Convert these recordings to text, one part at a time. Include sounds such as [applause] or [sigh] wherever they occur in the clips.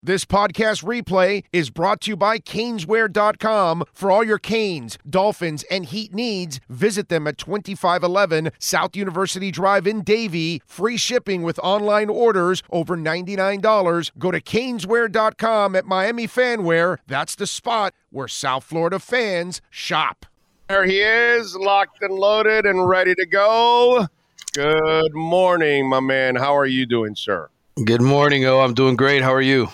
This podcast replay is brought to you by Caneswear.com. For all your Canes, Dolphins, and Heat needs, visit them at 2511 South University Drive in Davie. Free shipping with online orders over $99. Go to Caneswear.com at Miami Fanwear. That's the spot where South Florida fans shop. There he is, locked and loaded and ready to go. Good morning, my man. How are you doing, sir? Good morning. Oh, I'm doing great. How are you?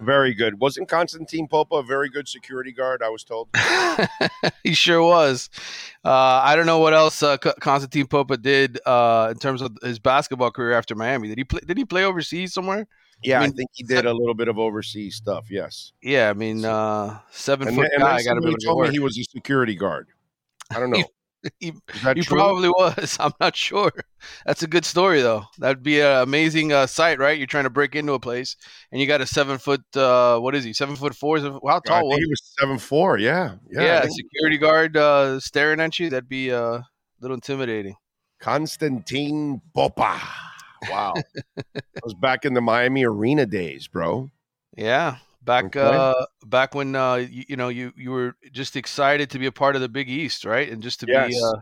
Very good. Wasn't Constantine Popa a very good security guard? I was told. [laughs] he sure was. Uh, I don't know what else uh, Constantine Popa did uh, in terms of his basketball career after Miami. Did he play? Did he play overseas somewhere? Yeah, I, mean, I think he did a little bit of overseas stuff. Yes. Yeah, I mean, uh, seven and, foot and guy. Got to be told me he was a security guard. I don't [laughs] know. [laughs] he, he probably was. [laughs] I'm not sure. That's a good story, though. That'd be an amazing uh, sight, right? You're trying to break into a place, and you got a seven foot. Uh, what is he? Seven foot four? is How tall? was he was seven four. Yeah, yeah. Yeah, security guard uh, staring at you. That'd be uh, a little intimidating. Constantine Popa. Wow, [laughs] that was back in the Miami Arena days, bro. Yeah, back okay. uh back when uh you, you, know you you were just excited to be a part of the Big East, right? And just to yes. be uh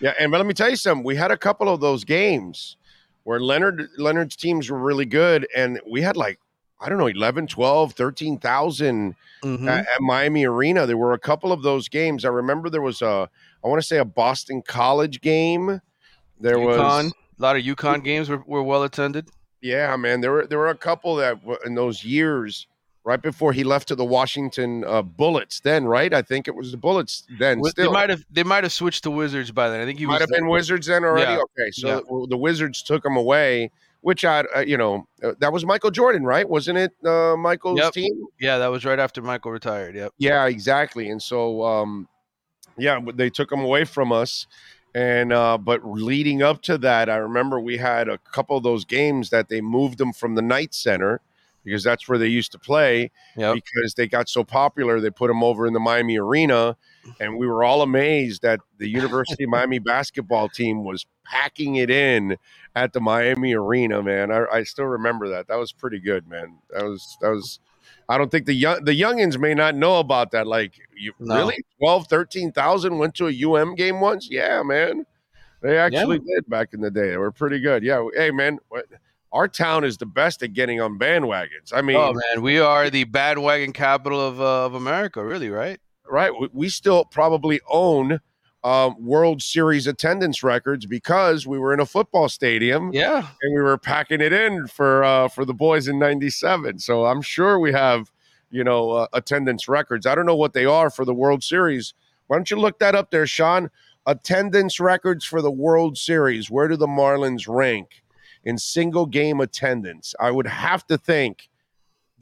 yeah, and but let me tell you something. We had a couple of those games where Leonard Leonard's teams were really good and we had like I don't know 11, 12, 13,000 mm-hmm. at, at, Miami Arena. There were a couple of those games. I remember there was a I want to say a Boston College game. There UConn, was a lot of UConn games were, were well attended. Yeah, man. There were there were a couple that in those years right before he left to the Washington uh, Bullets. Then, right? I think it was the Bullets. Then, still, they might have they might have switched to Wizards by then. I think he might have been Wizards then already. Yeah. Okay, so yeah. the Wizards took him away. Which I, uh, you know, uh, that was Michael Jordan, right? Wasn't it uh, Michael's yep. team? Yeah, that was right after Michael retired. Yep. Yeah, exactly. And so, um, yeah, they took him away from us. And uh, but leading up to that, I remember we had a couple of those games that they moved them from the Knight Center because that's where they used to play. Yep. Because they got so popular, they put them over in the Miami Arena, and we were all amazed that the University of [laughs] Miami basketball team was packing it in at the Miami Arena. Man, I, I, still remember that. That was pretty good, man. That was that was. I don't think the young the youngins may not know about that. Like, you no. really 12, 13,000 went to a UM game once? Yeah, man. They actually yeah. did back in the day. They were pretty good. Yeah. Hey, man. What, our town is the best at getting on bandwagons. I mean, oh man, we are the bandwagon capital of uh, of America, really, right? Right. We, we still probably own um, World Series attendance records because we were in a football stadium. Yeah, and we were packing it in for uh, for the boys in '97. So I'm sure we have you know uh, attendance records. I don't know what they are for the World Series. Why don't you look that up there, Sean? Attendance records for the World Series. Where do the Marlins rank? In single game attendance. I would have to think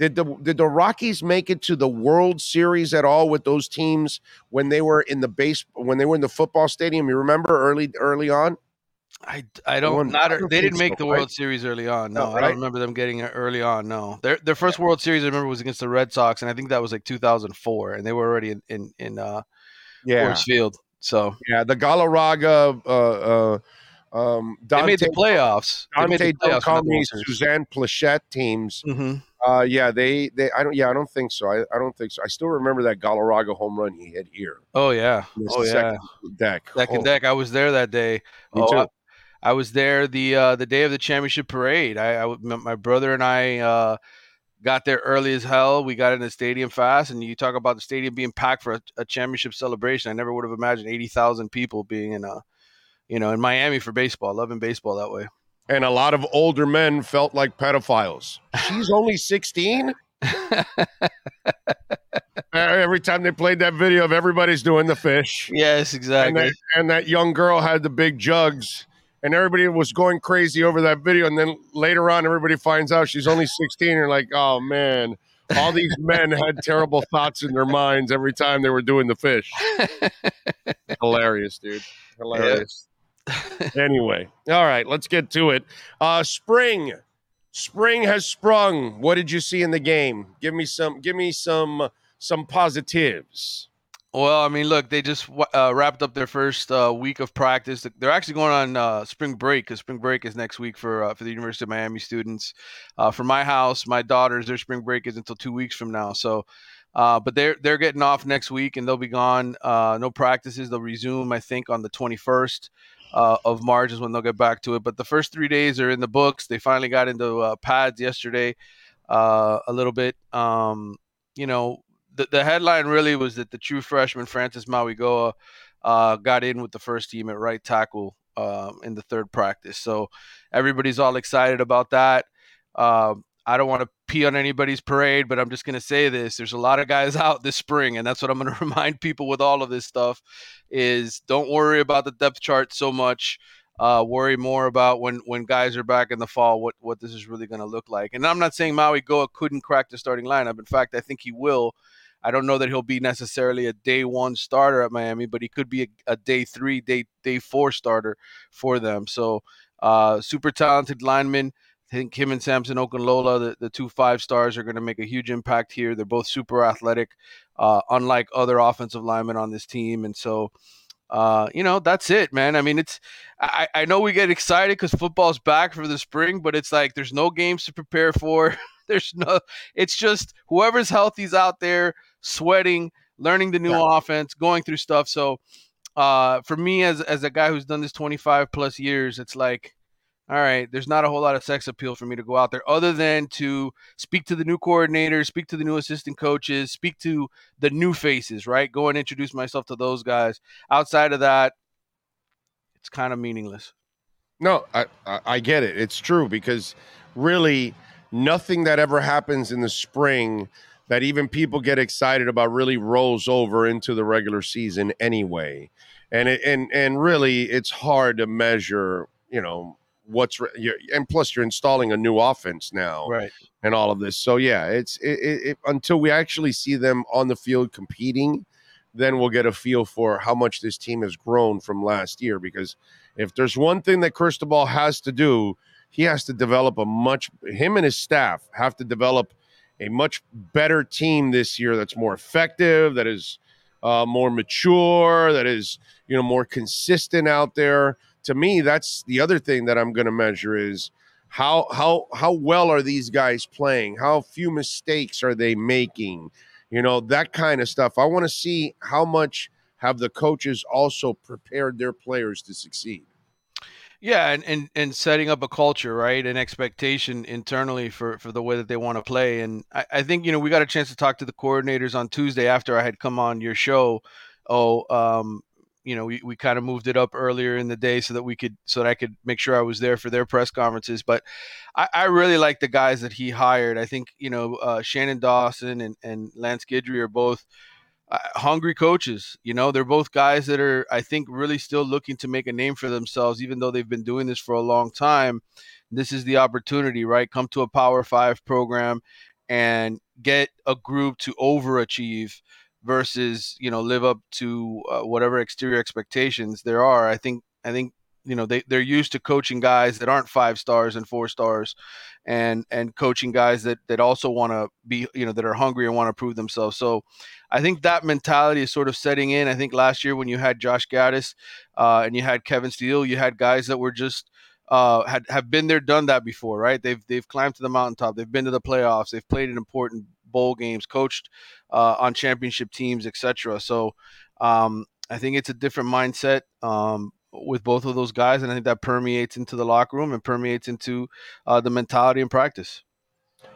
did the did the Rockies make it to the World Series at all with those teams when they were in the base when they were in the football stadium? You remember early early on? I, I don't not I don't they didn't make so, the World right? Series early on. No, no right? I don't remember them getting it early on. No, their their first yeah. World Series I remember was against the Red Sox, and I think that was like 2004, and they were already in in, in uh, yeah. Field. So yeah, the Galarraga uh, uh, um, Dante, they made the playoffs. Dante they made the playoffs Suzanne Bichette teams. Mm-hmm. Uh, yeah, they, they, I don't, yeah, I don't think so. I, I don't think so. I still remember that Galarraga home run he hit here. Oh yeah, oh yeah, deck, second oh. deck. I was there that day. Me oh, too. I, I, was there the uh, the day of the championship parade. I, I my brother and I uh, got there early as hell. We got in the stadium fast, and you talk about the stadium being packed for a, a championship celebration. I never would have imagined eighty thousand people being in a you know, in Miami for baseball, loving baseball that way. And a lot of older men felt like pedophiles. She's only 16. [laughs] Uh, every time they played that video of everybody's doing the fish. Yes, exactly. And that, and that young girl had the big jugs and everybody was going crazy over that video. And then later on, everybody finds out she's only 16. And you're like, oh man, all these men had terrible thoughts in their minds every time they were doing the fish. [laughs] Hilarious, dude. Hilarious anyway, all right, let's get to it. Uh, spring, spring has sprung. What did you see in the game? Give me some. Give me some. Some positives. Well, I mean, look, they just uh, wrapped up their first uh, week of practice. They're actually going on uh, spring break because spring break is next week for uh, for the University of Miami students. Uh, for my house, my daughters, their spring break is until two weeks from now. So, uh, but they're they're getting off next week and they'll be gone. no practices. They'll resume, I think, on the 21st of March is when they'll get back to it. But the first three days are in the books. They finally got into pads yesterday a little bit. Um, you know, the, the headline really was that the true freshman Francis Mauigoa uh, got in with the first team at right tackle uh, in the third practice. So everybody's all excited about that. Uh, I don't want to pee on anybody's parade, but I'm just going to say this: there's a lot of guys [laughs] out this spring, and that's what I'm going [laughs] to remind people with all of this stuff: is don't worry about the depth chart so much. Uh, worry more about when when guys are back in the fall, what what this is really going to look like. And I'm not saying Mauigoa couldn't crack the starting lineup. In fact, I think he will. I don't know that he'll be necessarily a day one starter at Miami, but he could be a, a day three, day day four starter for them. So uh, super talented lineman. I think him and Samson Okunlola, the, the two five stars, are going to make a huge impact here. They're both super athletic, uh, unlike other offensive linemen on this team. And so, uh, you know, that's it, man. I mean, it's I, I know we get excited because football's back for the spring, but it's like there's no games to prepare for. [laughs] there's no. It's just whoever's healthy's out there sweating, learning the new yeah. offense, going through stuff. So uh, for me, as as a guy who's done this 25 plus years, it's like, all right, there's not a whole lot of sex appeal for me to go out there, other than to speak to the new coordinators, speak to the new assistant coaches, speak to the new faces, right? Go and introduce myself to those guys. Outside of that, it's kind of meaningless. No, I, I get it. It's true because really nothing that ever happens in the spring that even people get excited about really rolls over into the regular season anyway. And it, and and really, it's hard to measure. You know what's re- and plus you're installing a new offense now, right? And all of this. So yeah, it's it, it, until we actually see them on the field competing, then we'll get a feel for how much this team has grown from last year. Because if there's one thing that Cristobal has to do, he has to develop a much. Him and his staff have to develop a much better team this year that's more effective, that is uh, more mature, that is you know more consistent out there. To me, that's the other thing that I'm going to measure is how how how well are these guys playing? How few mistakes are they making? You know that kind of stuff. I want to see how much have the coaches also prepared their players to succeed. Yeah, and, and and setting up a culture, right, and expectation internally for for the way that they want to play. And I, I think you know we got a chance to talk to the coordinators on Tuesday after I had come on your show. Oh, um, you know, we, we kind of moved it up earlier in the day so that we could so that I could make sure I was there for their press conferences. But I, I really like the guys that he hired. I think you know uh, Shannon Dawson and and Lance Guidry are both uh, hungry coaches. You know, they're both guys that are, I think, really still looking to make a name for themselves, even though they've been doing this for a long time. This is the opportunity, right? Come to a Power Five program and get a group to overachieve versus, you know, live up to uh, whatever exterior expectations there are. I think, I think you know they, they're used to coaching guys that aren't five stars and four stars and and coaching guys that that also want to be you know that are hungry and want to prove themselves so i think that mentality is sort of setting in i think last year when you had josh gattis uh, and you had kevin steele you had guys that were just uh, had have been there, done that before, right? They've they've climbed to the mountaintop. They've been to the playoffs. They've played in important bowl games, coached uh, on championship teams, etc. So um, I think it's a different mindset. Um, with both of those guys, and I think that permeates into the locker room and permeates into uh, the mentality and practice.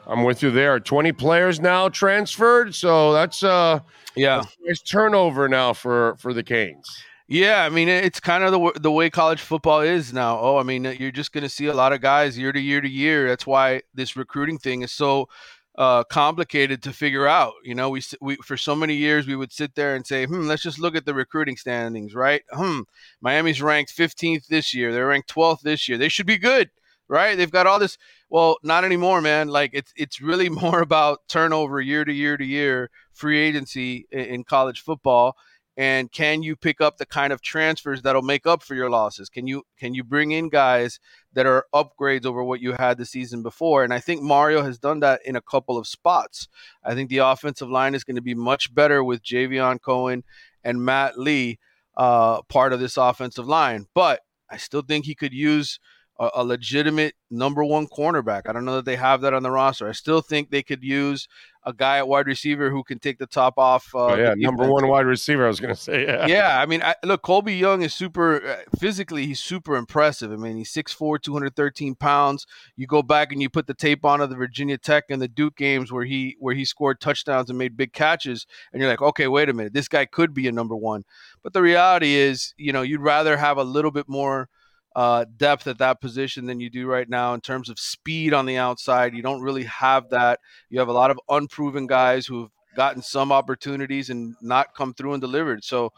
I'm with you there. 20 players now transferred, so that's uh yeah, that's nice turnover now for for the Canes. Yeah, I mean it's kind of the the way college football is now. Oh, I mean you're just going to see a lot of guys year to year to year. That's why this recruiting thing is so uh, complicated to figure out. You know, we, we for so many years we would sit there and say, "Hmm, let's just look at the recruiting standings, right? Hmm, Miami's ranked 15th this year. They're ranked 12th this year. They should be good, right? They've got all this. Well, not anymore, man. Like it's it's really [laughs] more about turnover year to year to year, free agency in, in college football, and can you pick up the kind of transfers that'll make up for your losses can you can you bring in guys that are upgrades over what you had the season before and i think mario has done that in a couple of spots i think the offensive line is going to be much better with javion cohen and matt lee uh, part of this offensive line but i still think he could use a, a, legitimate number one cornerback. I don't know that they have that on the roster. I still think they could use a guy at wide receiver who can take the top off. Uh, oh, yeah, number one wide receiver. I was going [laughs] to say, yeah, yeah. I mean, I, look, Colby Young is super uh, physically. He's super impressive. I mean, he's 6'4", 213 pounds. You go back and you put the tape on of the Virginia Tech and the Duke games where he where he scored touchdowns and made big catches, and you're like, okay, wait a minute, this guy could be a number one. But the reality is, you know, you'd rather have a little bit more uh, depth at that position than you do right now in terms of speed on the outside. You don't really have that. You have a lot of unproven guys who've gotten some opportunities and not come through and delivered. So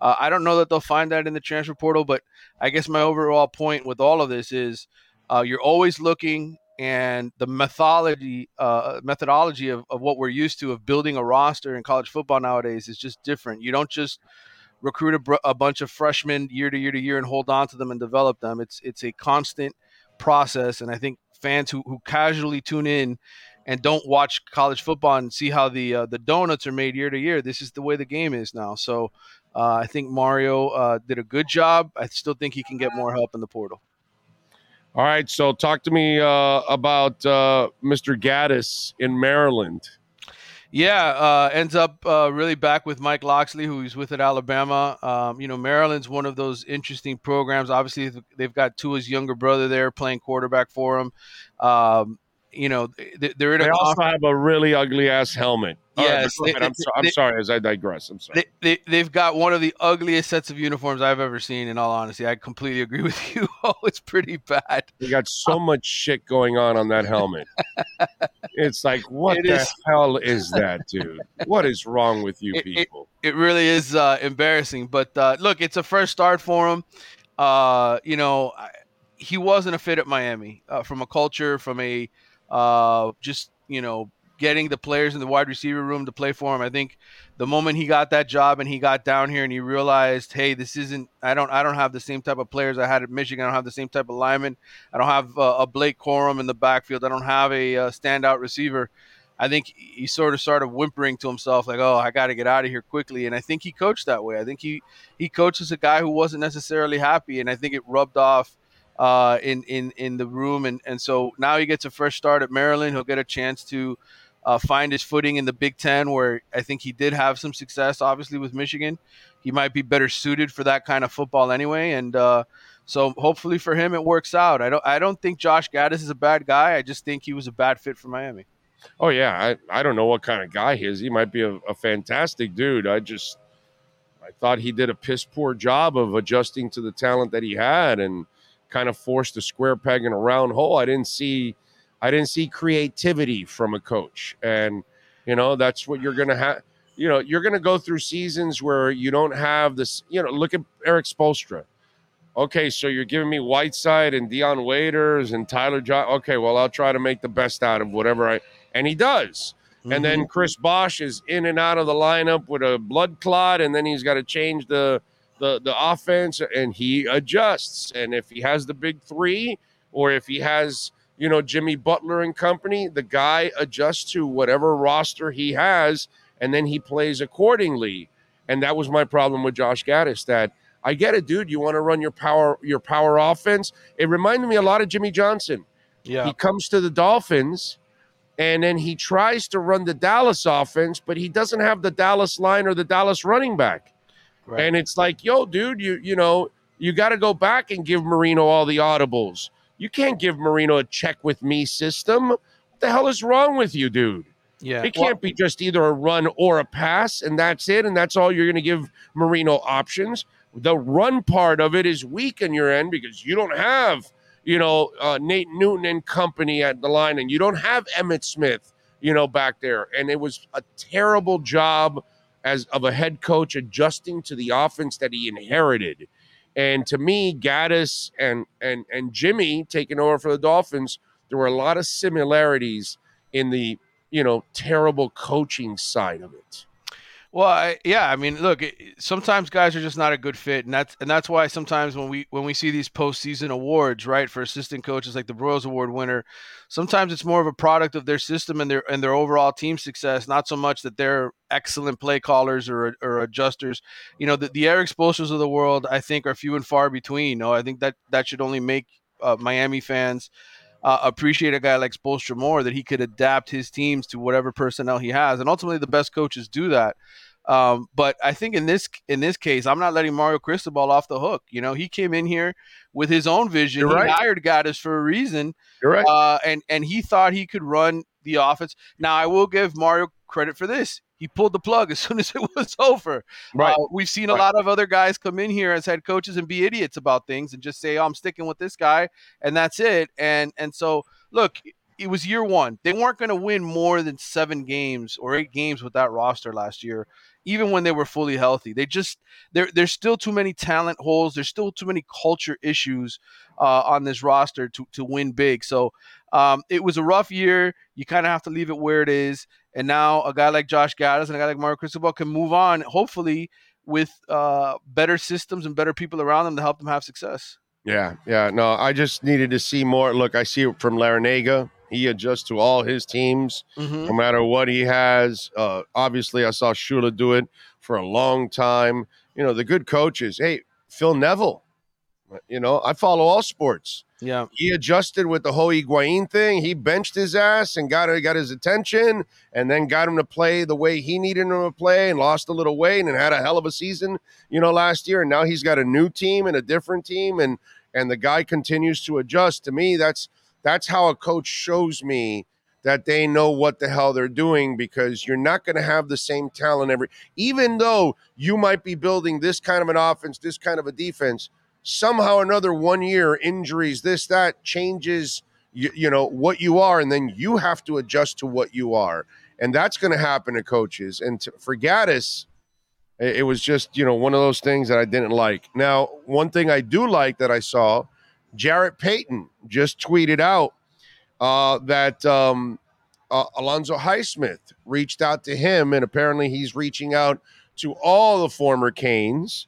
uh, I don't know that they'll find that in the transfer portal, but I guess my overall point with all of this is uh, you're always looking and the methodology uh, methodology of, of what we're used to of building a roster in college football nowadays is just different. You don't just recruit a, br- a bunch of freshmen year to year to year and hold on to them and develop them. It's it's a constant process, and I think fans who, who casually tune in and don't watch college football and see how the uh, the donuts are made year to year. This is the way the game is now. So uh, I think Mario uh, did a good job. I still think he can get more help in the portal. All right, so talk to me uh, about uh, Mr. Gattis in Maryland. Yeah, uh, ends up uh, really back with Mike Locksley, who he's with at Alabama. Um, you know, Maryland's one of those interesting programs. Obviously, they've got Tua's younger brother there playing quarterback for him. Um, you know, they're in they also have a really ugly ass helmet. Yes, right, they, I'm, so, I'm they, sorry as I digress. I'm sorry. They, they, have got one of the ugliest sets of uniforms I've ever seen. In all honesty, I completely agree with [laughs] you. oh, it's pretty bad. They got so much shit going on on that helmet. [laughs] it's like, what it the is, hell is that, dude? What is wrong with you it, people? It, it really is uh, embarrassing. But uh, look, it's a first start for him. Uh, you know, he wasn't a fit at Miami uh, from a culture, from a uh, just you know getting the players in the wide receiver room to play for him. I think the moment he got that job and he got down here and he realized, hey, this isn't. I don't. I don't have the same type of players I had at Michigan. I don't have the same type of lineman. I don't have uh, a Blake Corum in the backfield. I don't have a, uh, standout receiver. I think he sort of started whimpering to himself, like, "Oh, I got to get out of here quickly." And I think he coached that way. I think he he coaches a guy who wasn't necessarily happy, and I think it rubbed off uh, in in in the room, and and so now he gets a fresh start at Maryland. He'll get a chance to uh, find his footing in the Big Ten, where I think he did have some success, obviously with Michigan. He might be better suited for that kind of football anyway, and uh, so hopefully for him it works out. I don't I don't think Josh Gattis is a bad guy. I just think he was a bad fit for Miami. Oh yeah, I, I don't know what kind of guy he is. He might be a, a fantastic dude. I just I thought he did a piss poor job of adjusting to the talent that he had and kind of forced a square peg in a round hole. I didn't see I didn't see creativity from a coach. And you know, that's what you're going to have you know, you're going to go through seasons where you don't have this, you know, look at Erik Spoelstra. Okay, so you're giving me Whiteside and Dion Waiters and Tyler John. Okay, well, I'll try to make the best out of whatever I and he does. Mm-hmm. And then mm-hmm. Chris Bosh is in and out of the lineup with a blood clot, and then he's got to change the the the offense and he adjusts. And if he has the big three, or if he has you know Jimmy Butler and company, the guy adjusts to whatever roster he has, and then he plays accordingly. And that was my problem with Josh Gattis. That I get it, dude. You want to run your power your power offense. It reminded me a lot of Jimmy Johnson. Yeah, he comes to the Dolphins. And then he tries to run the Dallas offense, but he doesn't have the Dallas line or the Dallas running back. Right. And it's like, yo, dude, you you know, you got to go back and give Marino all the audibles. You can't give Marino a check with me system. What the hell is wrong with you, dude? Yeah. It can't well, be just either a run or a pass, and that's it. And that's all you're going to give Marino options. The run part of it is weak in your end because you don't have, you know, uh, Nate Newton and company at the line, and you don't have Emmitt Smith, you know, back there. And it was a terrible job as of a head coach adjusting to the offense that he inherited. And to me, Gattis and and and Jimmy taking over for the Dolphins, there were a lot of similarities in the you know terrible coaching side of it. Well, I, yeah, I mean, look, sometimes guys are just not a good fit, and that's and that's why sometimes when we when we see these postseason awards, right, for assistant coaches like the Broyles Award winner, sometimes it's more of a product of their system and their and their overall team success, not so much that they're excellent play callers or or adjusters. You know, the, the Erik Spoelstras of the world, I think, are few and far between. You know, I think that that should only make uh, Miami fans uh, appreciate a guy like Spoelstra more that he could adapt his teams to whatever personnel he has, and ultimately the best coaches do that. Um, but I think in this in this case, I'm not letting Mario Cristobal off the hook. You know, he came in here with his own vision. You're he right. hired Gattis for a reason. You're right. Uh, and and he thought he could run the offense. Now I will give Mario credit for this. He pulled the plug [laughs] as soon as it was over. right. Uh, we've seen a Right. lot of other guys come in here as head coaches and be idiots about things and just say, "Oh, I'm sticking with this guy," and that's it. And and so look, it was year one. They weren't going to win more than seven games or eight games with that roster last year, even when they were fully healthy. They just there there's still too many talent holes. There's still too many culture issues uh, on this roster to to win big. So um, it was a rough year. You kind of have to leave it where it is. And now a guy like Josh Gattis and a guy like Mario Cristobal can move on, hopefully, with uh, better systems and better people around them to help them have success. Yeah, yeah. No, I just needed to see more. Look, I see it from Larrañaga. He adjusts to all his teams, Mm-hmm. no matter what he has. Uh, obviously, I saw Shula do it for a long time. You know, the good coaches. Hey, Phil Neville. You know, I follow all sports. Yeah. He adjusted with the whole Higuain thing. He benched his ass and got got his attention, and then got him to play the way he needed him to play, and lost a little weight, and had a hell of a season, you know, last year. And now he's got a new team and a different team, and and the guy continues to adjust. To me, that's that's how a coach shows me that they know what the hell they're doing because you're not going to have the same talent every even though you might be building this kind of an offense, this kind of a defense, somehow another one year injuries, this that changes you, you know what you are and then you have to adjust to what you are. And that's going to happen to coaches and to, for Gattis it it was just, you know, one of those things that I didn't like. Now, one thing I do like that I saw, Jarrett Payton just tweeted out uh, that um, uh, Alonzo Highsmith reached out to him, and apparently he's reaching out to all the former Canes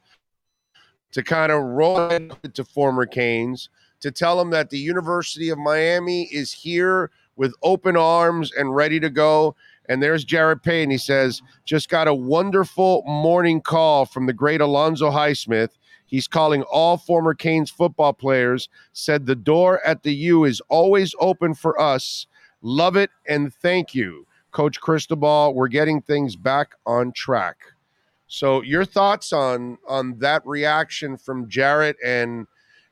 to kind of roll it to former Canes to tell them that the University of Miami is here with open arms and ready to go. And there's Jarrett Payton. He says, just got a wonderful morning call from the great Alonzo Highsmith. He's calling all former Canes football players, said the door at the U is always open for us. Love it and thank you. Coach Cristobal, we're getting things back on track. So your thoughts on on that reaction from Jarrett and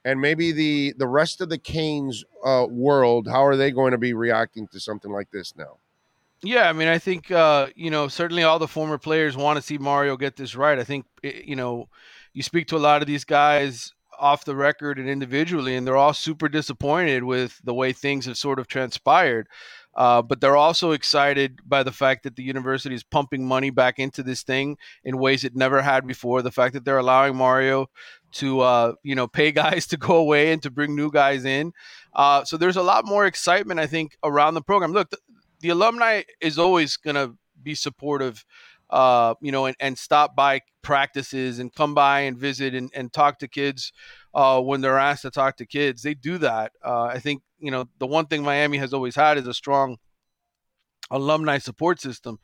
and maybe the the rest of the Canes uh, world, how are they going to be reacting to something like this now? Yeah, I mean, I think uh, you know certainly all the former players want to see Mario get this right. I think eh, you know you speak to a lot of these guys off the record and individually, and they're all super disappointed with the way things have sort of transpired. Uh, but they're also excited by the fact that the university is pumping money back into this thing in ways it never had before. The fact that they're allowing Mario to, uh, you know, pay [laughs] guys to go away and to bring new guys in. Uh, so there's a lot more excitement, I think, around the program. Look, the, the alumni is always going to be supportive, uh, you know, and, and stop by practices and come by and visit and, and talk to kids uh, when they're asked to talk to kids. They do that. Uh, I think, you know, the one thing Miami has always had is a strong alumni support system.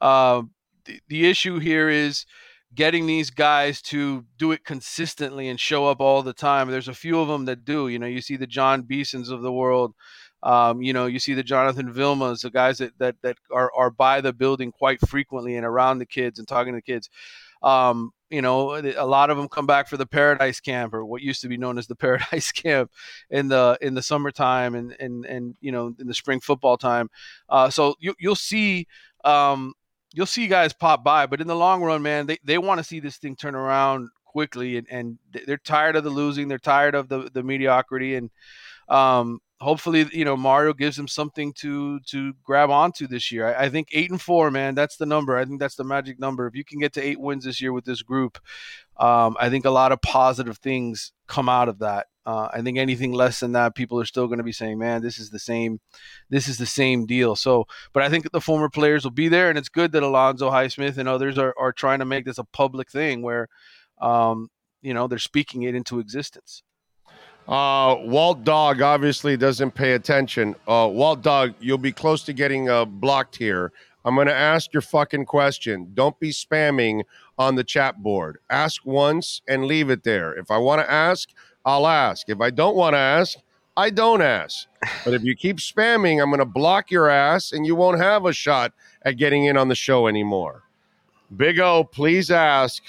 Uh, the, the issue here is getting these guys to do it consistently and show up all the time. There's a few of them that do. You know, you see the Jon Beasons of the world. Um, you know, you see the Jonathan Vilmas, the guys that that that are are by the building quite frequently and around the kids and talking to the kids. Um, you know, a lot of them come back for the Paradise Camp or what used to be known as the [laughs] Paradise Camp in the in the summertime and and and you know in the spring football time. Uh, so you you'll see. Um, You'll see guys pop by, but in the long run, man, they, they want to see this thing turn around quickly, and, and they're tired of the losing. They're tired of the, the mediocrity, and um, hopefully, you know, Mario gives them something to to grab onto this year. I, I, think eight and four, man, that's the number. I think that's the magic number. If you can get to eight wins this year with this group, um, I think a lot of positive things come out of that. Uh, I think anything less than that, people are still going to be saying, "Man, this is the same, this is the same deal." So, but I think the former players will be there, and it's good that Alonzo Highsmith and others are are trying to make this a public thing where, um, you know, they're speaking it into existence. Uh, Walt Dog obviously doesn't pay attention. Uh, Walt Dog, you'll be close to getting uh, blocked here. I'm going to ask your fucking question. Don't be spamming on the chat board. Ask once and leave it there. If I want to ask, I'll ask. If I don't want to ask, I don't ask. But if you keep spamming, I'm going to block your ass and you won't have a shot at getting in on the show anymore. Big O, please ask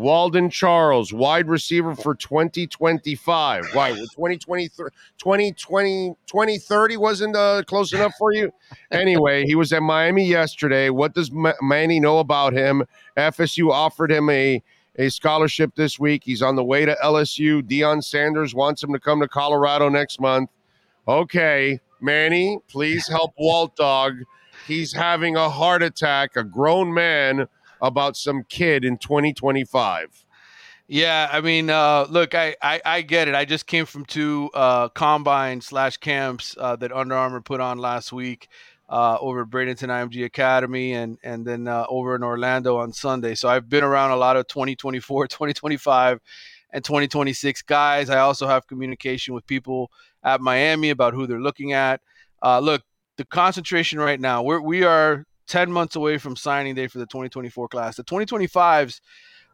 Walden Charles, wide receiver for 2025. Why? 2023, 2020, 2030 wasn't uh, close enough for you? Anyway, he was at Miami yesterday. What does Manny know about him? FSU offered him a, a scholarship this week. He's on the way to LSU. Deion Sanders wants him to come to Colorado next month. Okay, Manny, please help Walt Dog. He's having a heart attack, a grown man about some kid in 2025. Yeah, I mean, uh, look, I, I, I get it. I just came from two uh, combine slash camps uh, that Under Armour put on last week uh, over at Bradenton IMG Academy and and then uh, over in Orlando on Sunday. So I've been around a lot of 2024, [laughs] 2025, and 2026 guys. I also have communication with people at Miami about who they're looking at. Uh, look, the concentration right now, we're we are 10 months away from signing day for the 2024 class. The 2025s,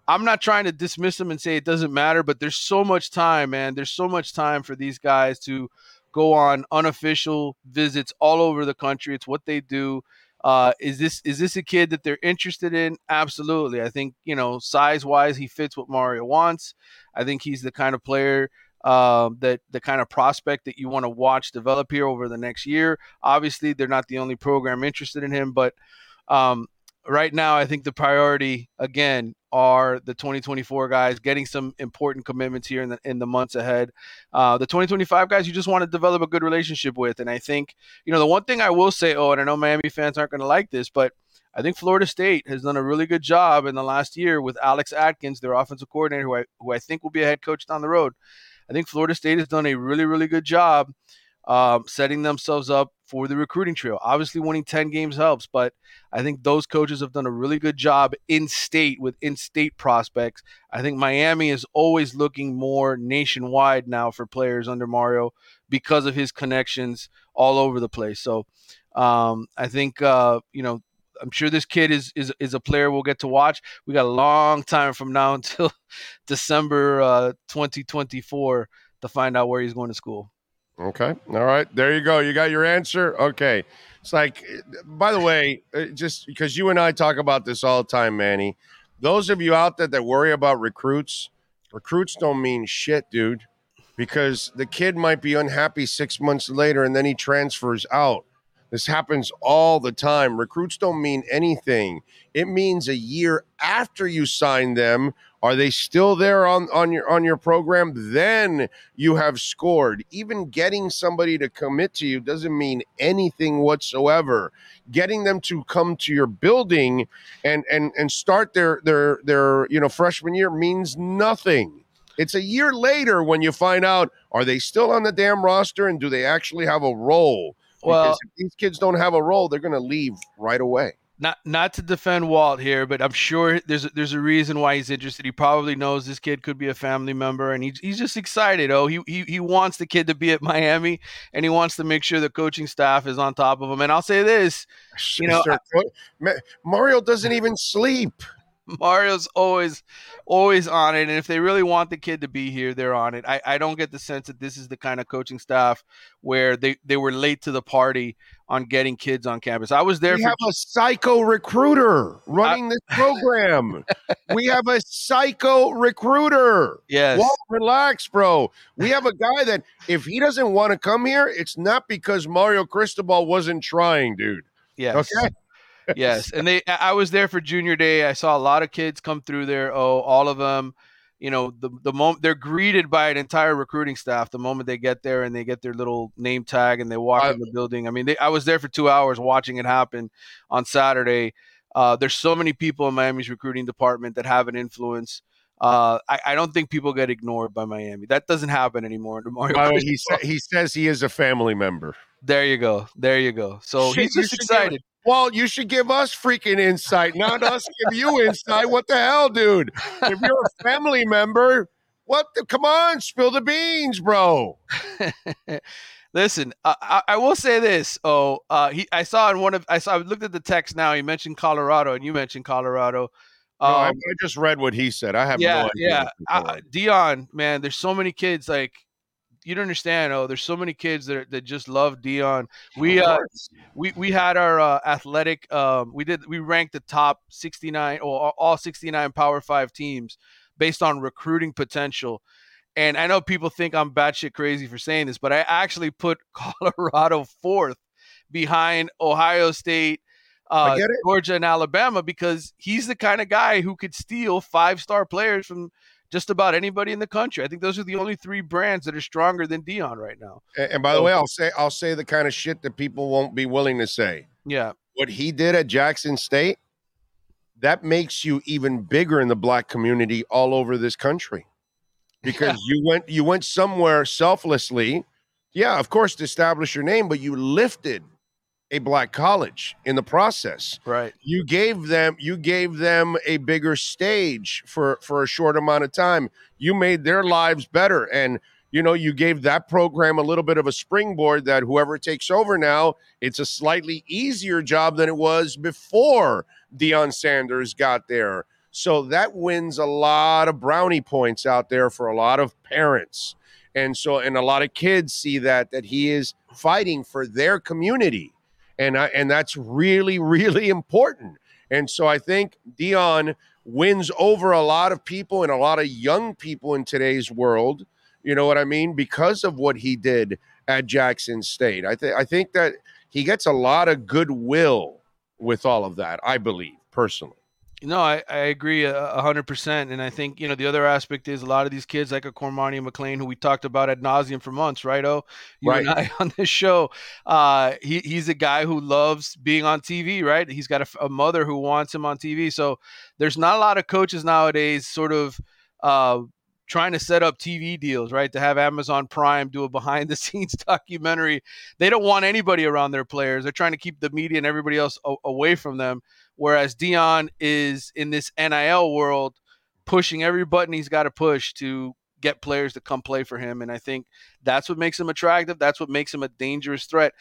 I'm not trying to dismiss them and say it doesn't matter, but there's so much time, man. There's so much time for these guys to go on unofficial visits all over the country. It's what they do. Uh, is this is this a kid that they're interested in? Absolutely. I think you know size wise, he fits what Mario wants. I think he's the kind of player uh, that the kind of prospect that you want to watch develop here over the next year. Obviously, they're not the only program interested in him, but um, right now, I think the priority again are the 2024 guys getting some important commitments here in the in the months ahead. Uh, the 2025 guys, you just want to develop a good relationship with, and I think you know the one thing I will say. Oh, and I know Miami fans aren't going to like this, but I think Florida State has done a really good job in the last year with Alex Atkins, their offensive coordinator, who I who I think will be a head coach down the road. I think Florida State has done a really, really good job um, setting themselves up for the recruiting trail. Obviously, winning 10 games helps, but I think those coaches have done a really good job in state with in state prospects. I think Miami is always looking more nationwide now for players under Mario because of his connections all over the place. So um, I think, uh, you know, I'm sure this kid is is is a player we'll get to watch. We got a long time from now [laughs] until December uh, 2024 to find out where he's going to school. Okay. All right. There you go. You got your answer. Okay. It's like, by the way, uh, just because you and I talk about this all the time, Manny. Those of you out there that worry about recruits, recruits don't mean shit, dude. Because the kid might be unhappy six months later and then he transfers out this happens all the time. Recruits don't mean anything. It means a year after you sign them, are they still there on, on your on your program? Then you have scored. Even getting somebody to commit to you doesn't mean anything whatsoever. Getting them to come to your building and and and start their their their you know freshman year means nothing. It's a year later when you find out are they still on the damn roster and do they actually have a role? Well, if these kids don't have a role, they're going to leave right away. Not not to defend Walt here, but I'm sure there's a, there's a reason why he's interested. He probably knows this kid could be a family member, and he's he's just excited. Oh, he he he wants the kid to be at [laughs] Miami, and he wants to make sure the coaching staff is on top of him. And I'll say this, you know, Mario doesn't even sleep. [laughs] Mario's always, always on it. And if they really want the kid to be here, they're on it. I, I don't get the sense that this is the kind of coaching staff where they, they were late to the party on getting kids on campus. I was there. We for- have a psycho recruiter running I- this program. [laughs] we have a psycho recruiter. Yes. Walt, relax, bro. We have a guy that if he doesn't want to come here, it's not because Mario Cristobal wasn't trying, dude. Yes. Okay yes, and they I was there for junior day. I saw a lot of kids come through there. Oh, all of them. You know, the the moment they're greeted by an entire recruiting staff the moment they get there and they get their little name tag and they walk I, in the building. I mean, they, I was there for two hours watching it happen on Saturday. Uh, there's so many people in Miami's recruiting department that have an influence. Uh, I, I, don't think people get ignored by Miami. That doesn't happen anymore. [laughs] Mario he, sa- he says he is a family member. There you go. There you go. So Shit, he's just excited. well, you should give us freaking insight, not us give you insight. What the hell, dude? If you're a family member, what? The, come on, spill the beans, bro. [laughs] Listen, I, I, will say this. Oh, uh, he, I saw in one of I saw I looked at the text now. He mentioned Colorado, and you mentioned Colorado. Um, no, I, I, just read what he said. I have yeah, no yeah. Uh, Deion, man, there's so many kids like you don't understand. Oh, there's so many kids that that just love Deion. We uh, we we had our uh, athletic. Um, we did we ranked the top 69 or all 69 Power Five teams based on recruiting potential. And I know people think I'm batshit crazy for saying this, but I actually put [laughs] Colorado fourth behind Ohio State, uh, Georgia, and Alabama because he's the kind of guy who could steal five star players from just about anybody in the country. I think those are the only three brands that are stronger than Deion right now. And, and by so, the way, I'll say I'll say the kind of shit that people won't be willing to say. Yeah. What he did at Jackson State, that makes you even bigger in the black community all over this country because yeah. you went you went somewhere selflessly yeah of course to establish your name but you lifted a black college in the process. Right. You gave them you gave them a bigger stage for for a short amount of time. You made their lives better. And you know you gave that program a little bit of a springboard that whoever takes over now it's a slightly easier job than it was before Deion Sanders got there. So that wins a lot of brownie points out there for a lot of parents. And so, and a lot of kids see that, that he is fighting for their community. And, I, and that's really, [laughs] really important. And so I think Deion wins over a lot of people and a lot of young people in today's world. You know what I mean? Because of what he did at Jackson State. I think I think that he gets a lot of goodwill with all of that, I believe, personally. No, I, I agree a hundred percent, and I think you know the other aspect is a lot of these kids like a Cormani McClain, who we talked about ad nauseum for months, right? Oh, you right. and I [laughs] on this show. Uh, he he's a guy who loves being on TV, right? He's got a, a, mother who wants him on TV, so there's not a lot of coaches nowadays, sort of. Uh, trying to set up TV deals, right? To have Amazon Prime do a behind the scenes [laughs] documentary. They don't want anybody around their players. They're trying to keep the media and everybody else a- away from them. Whereas Deion is in this NIL world, pushing every button he's got to push to get players to come play for him. And I think that's what makes him attractive. That's what makes him a dangerous threat.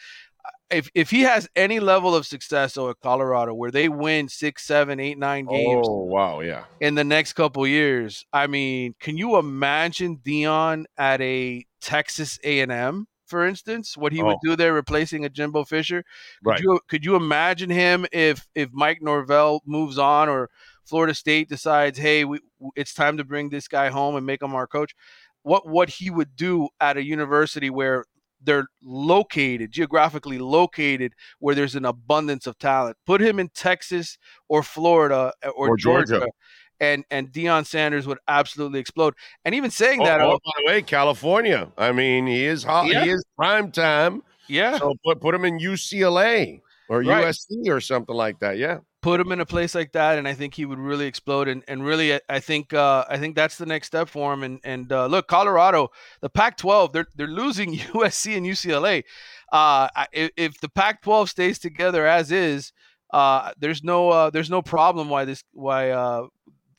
If, if he has any level of success at Colorado where they win six, seven, eight, nine games, oh wow, yeah, in the next couple years, I mean, can you imagine Deion at a Texas A and M? for instance, what he oh. would do there replacing a Jimbo Fisher. Could right. you could you imagine him if if Mike Norvell moves on or Florida State decides, hey, we, it's time to bring this guy home and make him our coach? What what he would do at a university where they're located geographically located where there's an abundance of talent. Put him in Texas or Florida uh, or, or Georgia. Georgia and and Deion Sanders would absolutely explode. And even saying oh, that, oh, by the way, California. I mean, he is hot. Yeah. He is prime time. Yeah. So put put him in UCLA or right. USC or something like that. Yeah. Put him in a place like that, and I think he would really explode. And, and really, I think uh, I think that's the next step for him. And and uh, look, Colorado, the Pac-12, they're they're losing [laughs] USC and UCLA. Uh, if, if the Pac-12 stays together as is, uh, there's no uh, there's no problem why this why uh,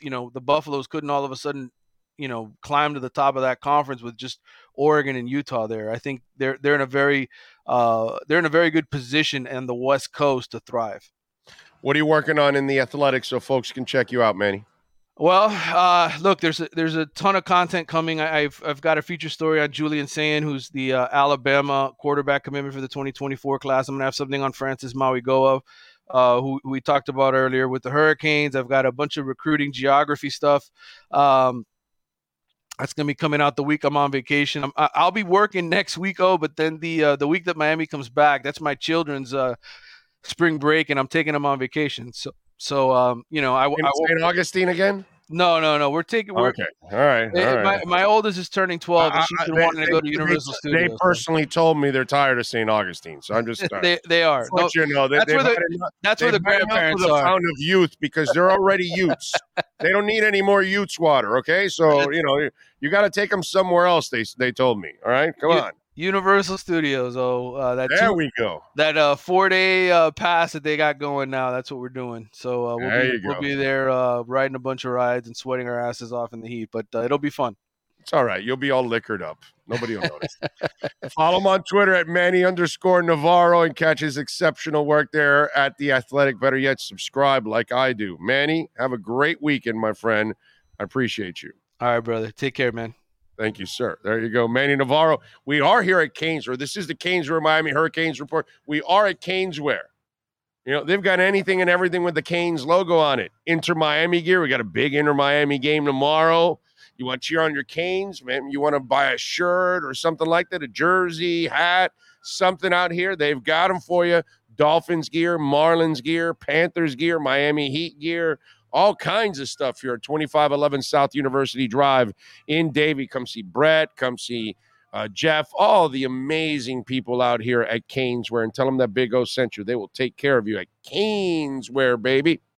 you know the Buffaloes couldn't all of a sudden you know climb to the top of that conference with just Oregon and Utah there. I think they're they're in a very uh, they're in a very good position in the West Coast to thrive. What are you working on in the athletics so folks can check you out, Manny? Well, uh, look, there's a, there's a ton of content coming. I, have I've got a feature story on Julian Sayin, who's the uh, Alabama quarterback commitment for the 2024 class. I'm gonna have something on Francis Mauigoa uh, who, who, we talked about earlier with the Hurricanes. I've got a bunch of recruiting geography stuff. Um, that's gonna be coming out the week I'm on vacation. i will be working next week, oh, but then the uh, the week that Miami comes back, that's my children's uh, spring break, and I'm taking them on vacation. So so um, you know, I, I St. Augustine again. No, no, no. We're taking. We're, Okay, all right, all eh, right. my, my oldest is turning twelve, and she's been they- wanting to go to Universal they, Studios. They personally told me they're tired of St. Augustine, so I'm just. uh, they they are. No, you know, they, that's where the- enough- that's where the they've had enough grandparents the are. Of youth because they're already youths. [laughs] they don't need any more youths water. Okay, so you know you, you got to take them somewhere else. They they told me. All right, come You- on. Universal Studios. Oh, uh, that There two, we go. that uh four day uh pass that they got going now. That's what we're doing. So uh, we'll There be we'll be there uh riding a bunch of rides and sweating our asses off in the heat, but uh, it'll be fun. It's all right. You'll be all liquored up. Nobody will notice. [laughs] Follow him on Twitter at Manny underscore Navarro and catch his exceptional work there at the Athletic. Better yet, subscribe like I do. Manny, have a great weekend, my friend. I appreciate you. All right, brother. Take care, man. Thank you, sir. There you go. Manny Navarro. We are here at Caneswear. This is the Caneswear Miami Hurricanes report. We are at Caneswear. You know, they've got anything and everything with the Canes logo on it. Inter Miami gear. We got a big Inter Miami game tomorrow. You want to cheer on your Canes? You want to buy a shirt or something like that, a jersey, hat, something out here? They've got them for you. Dolphins gear, Marlins gear, Panthers gear, Miami Heat gear, all kinds of stuff here at 2511 South University Drive in Davie. Come see Brett, come see uh, Jeff, all the amazing people out here at Caneswear, and tell them that Big O sent you. They will take care of you at Caneswear, baby.